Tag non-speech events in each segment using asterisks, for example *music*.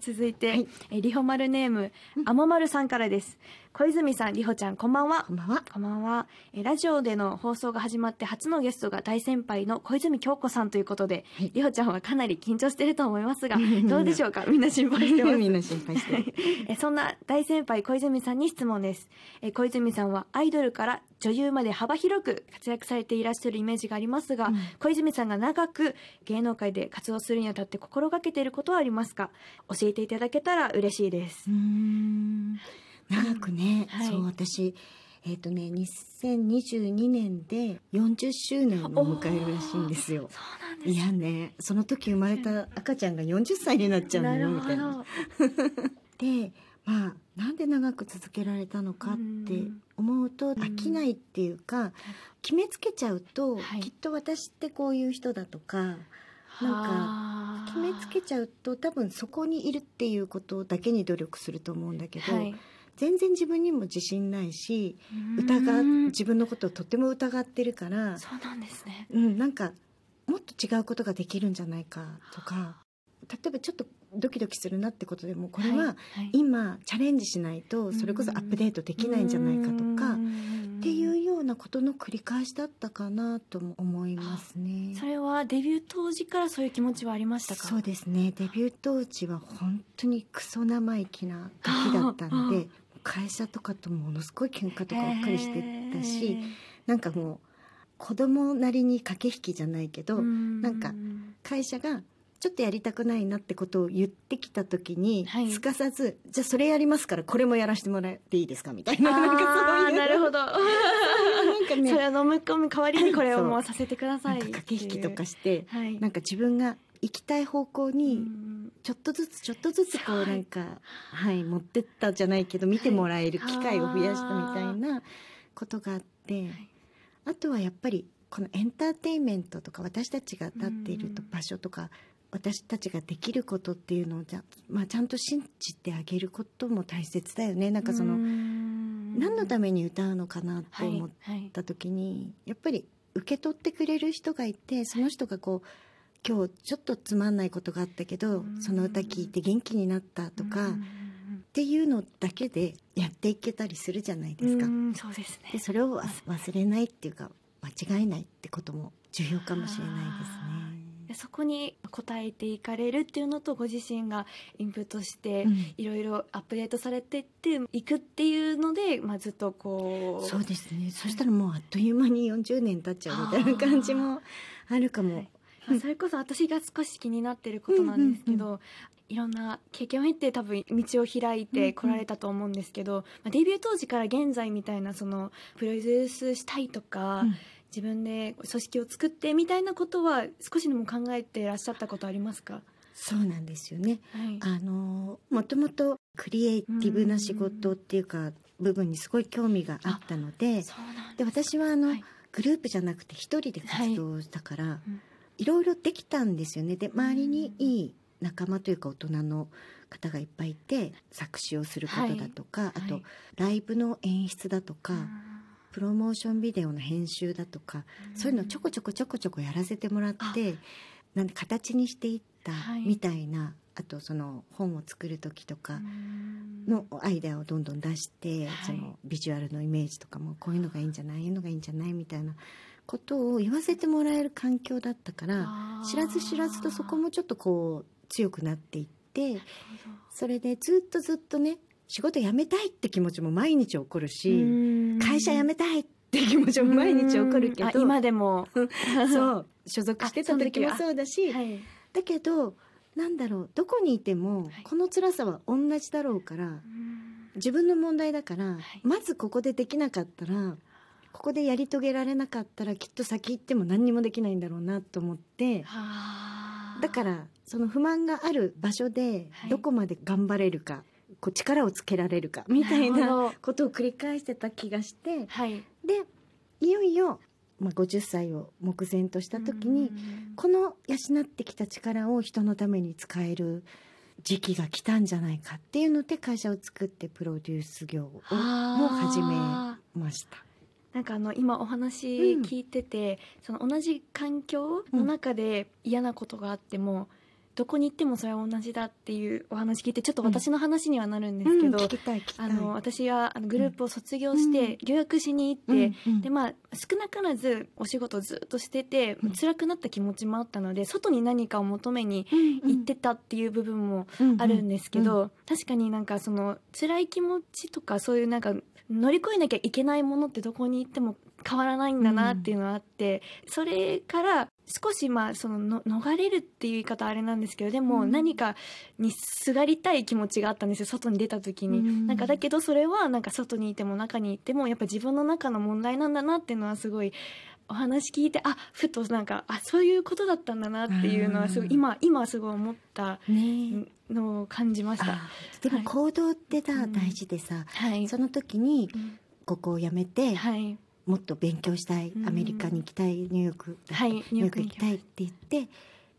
続いて、はいえリホマルネーム、あもまるさんからです。小泉さん、りほちゃん、こんばんはこ。んばんは。こんばんは。えラジオでの放送が始まって初のゲストが大先輩の小泉京子さんということで、はいりほちゃんはかなり緊張していると思いますが、*laughs* どうでしょうか？みんな心配してます？*laughs* みんな心配してる。*laughs* えそんな大先輩小泉さんに質問ですえ小泉さんはアイドルから女優まで幅広く活躍されていらっしゃるイメージがありますが、うん。小泉さんが長く芸能界で活動するにあたって心がけていることはありますか？教えていただけたら嬉しいです。うーん。長くね、はい。そう私えっ、とね2022年で40周年を迎えるらしいんですよ。そうなんですいやねその時生まれた赤ちゃんが40歳になっちゃうのよみたいな。*laughs* でまあなんで長く続けられたのかって思うとん飽きないっていうか決めつけちゃうと、はい。きっと私ってこういう人だとかなんか決めつけちゃうと多分そこにいるっていうことだけに努力すると思うんだけど、はい。全然自分にも自信ないし疑うん自分のことをとても疑ってるから、そうなんですね。うん、なんかもっと違うことができるんじゃないかとか例えばちょっとドキドキするなってことでもこれははい今チャレンジしないとそれこそアップデートできないんじゃないかとかっていうようなことの繰り返しだったかなとも思いますね。それはデビュー当時からそういう気持ちはありましたか？そうですね。デビュー当時は本当にクソ生意気なガキだったんで会社とかとものすごい喧嘩とかばっかりしてたしなんかもう子供なりに駆け引きじゃないけどなんか会社がちょっとやりたくないなってことを言ってきた時に、はい。すかさず「じゃあそれやりますからこれもやらせてもらっていいですか?」みたいな。なんかそういう。なるほど。*laughs* なんかね。それを飲み込む代わりにこれをもうさせてくださない駆け引きとかしてはい。なんか自分が行きたい方向うにん。ちょっとずつちょっとずつこうなんかはい持ってったじゃないけど見てもらえる機会を増やしたみたいなことがあってあとはやっぱりこのエンターテインメントとか私たちが立っているとうん。場所とか私たちができることっていうのをじゃ,、まあ、ちゃんと信じてあげることも大切だよね。なんかそのうん。何のために歌うのかなってはい思っはいた時にやっぱり受け取ってくれる人がいてその人がこう今日ちょっとつまんないことがあったけどうん。その歌聞いて元気になったとかっうんていうのだけでやっていけたりするじゃないですか。う。んそうですね。でそれを忘忘れないっていうか間違えないってことも重要かもしれないでそこに応えていかれるっていうのとご自身がインプットして。いろいろアップデートされてっていくっていうので、まあ、ずっとこうそうですね。そしたらもうあっという間に40年経っちゃうみたいな感じも *laughs* あるかも。はいまあそれこそ私が少し気になってることなんですけど、うんいろんな経験を経て多分道を開いてこられたと思うんですけど、まあ、デビュー当時から現在みたいなそのプロデュースしたいとか、うん自分で組織を作ってみたいなことは少しでも考えていらっしゃったことありますか、そうなんですよね。はい。あのもともとクリエイティブな仕事っていうか部分にすごい興味があったのでで私はあの、はい。グループじゃなくて一人で活動したから、うん。いろいろできたんですよね。で周りにいい仲間というか大人の方がいっぱいいて作詞をすることだとか、あと、はい。ライブの演出だとか、うんプロモーションビデオの編集だとか、そういうのちょこちょこちょこちょこやらせてもらってなんで形にしていったはい。みたいな、あとその本を作る時とかのアイデアをどんどん出して、はい。そのビジュアルのイメージとかもこういうのがいいんじゃない？ああいうのがいいんじゃない？みたいなことを言わせてもらえる環境だったから知らず知らずとそこもちょっとこう強くなっていってそれでずっとずっとね仕事辞めたいって気持ちも毎日起こるほしど会社辞めたいって気持ちも毎日起こるけど。今でも。*laughs* そう。所属してた時もあそうだし。はい。だけどなんだろう。どこにいてもはい。この辛さは同じだろうからうん。自分の問題だから、い。まずここでできなかったらここでやり遂げられなかったらきっと先行っても何にもできないんだろうなと思って。はあ。だからその不満がある場所ではい。どこまで頑張れるか、こう力をつけられるかみたいなことを繰り返してた気がして。はい。でいよいよ、まあ、50歳を目前とした時にうん。この養ってきた力を人のために使える時期が来たんじゃないかっていうので会社を作ってプロデュース業をも始めあました。なんかあの今お話聞いてて、その同じ環境の中で嫌なことがあっても、どこに行ってもそれは同じだっていうお話聞いてちょっと私の話にはなるんですけど、あの私はあのグループを卒業して留学しに行って、でまあ少なからずお仕事ずっとしてて、うん。辛くなった気持ちもあったので外に何かを求めに行ってたっていう部分もあるんですけど、確かになんかその辛い気持ちとかそういうなんか乗り越えなきゃいけないものってどこに行っても変わらないんだなっていうのがあって、それから少しまあそのの逃れるっていう言い方あれなんですけどでもうん。何かにすがりたい気持ちがあったんですよ外に出た時に、うん。なんかだけどそれはなんか外にいても中にいてもやっぱ自分の中の問題なんだなっていうのはすごいお話聞いてあふとなんかあそういうことだったんだなっていうのはすごいうん。今今すごい思ったねのを感じました。あでもはい。行動ってさ、うん。大事でさはい。その時にうん。ここを辞めて、はいもっと勉強したい、うん。アメリカに行きたいニューヨークはいニューヨーク行きた。いって言って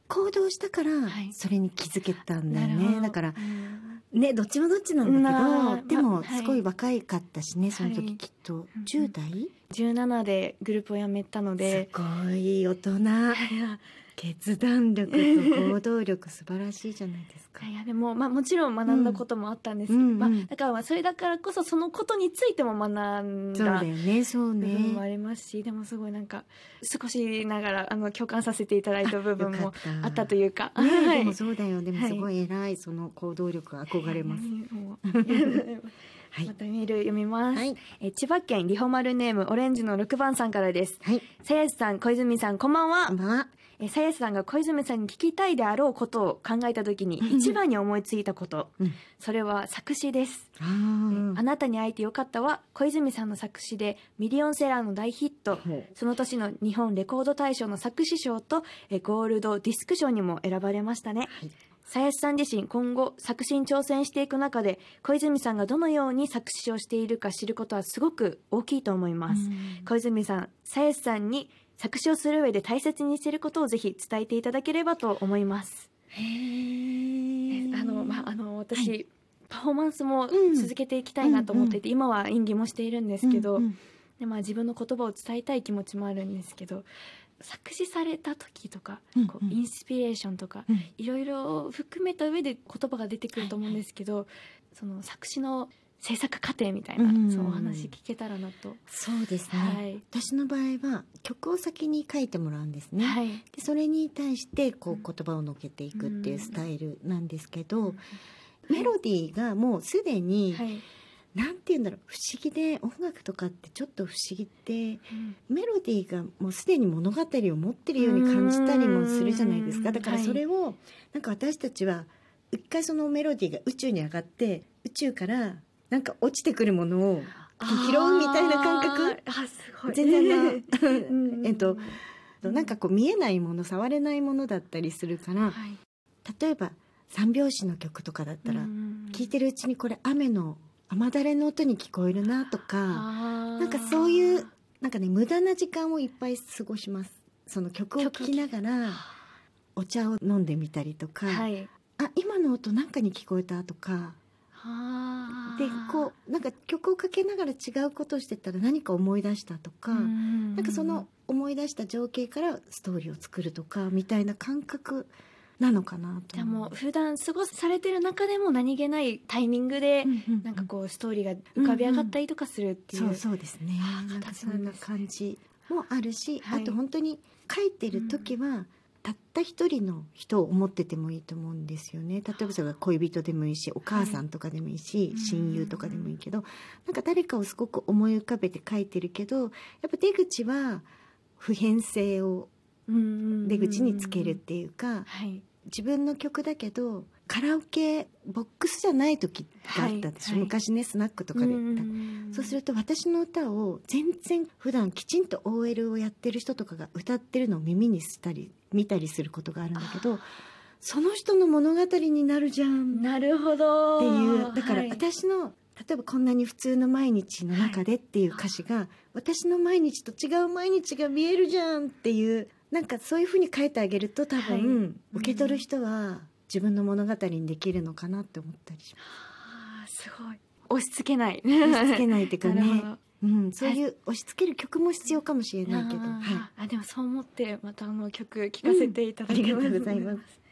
行動したからはい。それに気づけたんだよなるほど。ねだからうん。ねどっちもどっちなんだまあけどでもまあはい。すごい若いかったしねそのはい時きっと。うん。10代17でグループを辞めたのすでごい大人決断力と行動力素晴らしいじゃないですか。*laughs* いやでも、まあ、もちろん学んだこともあったんですけど、うんうん。まあ、だからまあそれだからこそそのことについても学んそうだだよねそう部分もあねりますし、でもすごいなんか少しながらあの共感させていただいた部分もあったというか。ね *laughs* はい。でもそうだよ。でもすごい偉いその行動力憧れます。*laughs* はい。またメール読みます、はい。え千葉県リホマルネームオレンジの6番さんからです。はい。さやしさん小泉さんこんばんは。こんばんはえさやしさんが小泉さんに聞きたいであろうことを考えた時に一番に思いついたこと。うん。それは作詞です。あなたに会えてよかったは小泉さんの作詞でミリオンセラーの大ヒット。その年の日本レコード大賞の作詞賞とえゴールドディスク賞にも選ばれましたね。はい。鞘師さん自身今後作詞に挑戦していく中で小泉さんがどのように作詞をしているか知ることはすごく大きいと思います、小泉さん鞘師さんに作詞をする上で大切にしていることをぜひ伝えていただければと思います。あのまああの私、はパフォーマンスもうん。続けていきたいなと思っていて、今は演技もしているんですけど、うんうん。でまあ、自分の言葉を伝えたい気持ちもあるんですけど作詞された時とか、うんうん。こうインスピレーションとか、うん。いろいろ含めた上で言葉が出てくると思うんですけど、その作詞の制作過程みたいな、うん。そのお話聞けたらなと、そうですね、はい。私の場合は曲を先に書いてもらうんですね、はい。でそれに対してこううん。言葉をのけていくっていうスタイルなんですけうど、んメロディーがもうすでに、はい。なんて言うんだろう不思議で音楽とかってちょっと不思議ってメロディーがもうすでに物語を持ってるように感じたりもするじゃないですうん。かだからそれをなんか私たちは一回そのメロディーが宇宙に上がって宇宙からなんか落ちてくるものを拾うみたいな感覚？あすごい。全然な。うん *laughs* えっとうんなんかこう見えないもの触れないものだったりするからはい。例えば三拍子の曲とかだったらうん聴いてるうちにこれ雨の雨だれの音に聞こえるなとかななんかそういうなんかね無駄な時間をいっぱい過ごします。その曲を聴きながらお茶を飲んでみたりとか、はい。あ今の音なんかに聞こえたとかはでこうなんか曲をかけながら違うことをしてたら何か思い出したとか、うん。なんかその思い出した情景からストーリーを作るとかみたいな感覚なのかなとじゃあもう普段過ごされてる中でも何気ないタイミングでうんうんうん。なんかこうストーリーが浮かび上がったりとかするっていう、そうそうですね。あなんか形そんな感じもあるし、はい。あと本当に書いてる時は、たった一人の人を思っててもいいと思うんですよね。例えばそれが恋人でもいいしお母さんとかでもいいし、はい。親友とかでもいいけどなんか誰かをすごく思い浮かべて書いてるけどやっぱ出口は普遍性を出口につけるっていうか、はい。自分の曲だけどカラオケボックスじゃない時があったでしょ、はい。はい。昔ねスナックとかで行った。そうすると私の歌を全然普段きちんと OL をやってる人とかが歌ってるのを耳にしたり見たりすることがあるんだけどその人の物語になるじゃん。っなるほど。ていうだからはい。私の例えばこんなに普通の毎日の中でっていう歌詞が私の毎日と違う毎日が見えるじゃんっていうなんかそういうふうに書いてあげると多はい。分受け取る人は自分の物語にできるのかなって思ったりしまあーすごい。押し付けない。す。押し付けないっていうかね。*laughs* どうん、そういう押し付ける曲も必要かもしれないけど、はい、あでもそう思ってまたあの曲聴かせていただきます、ありがとうございます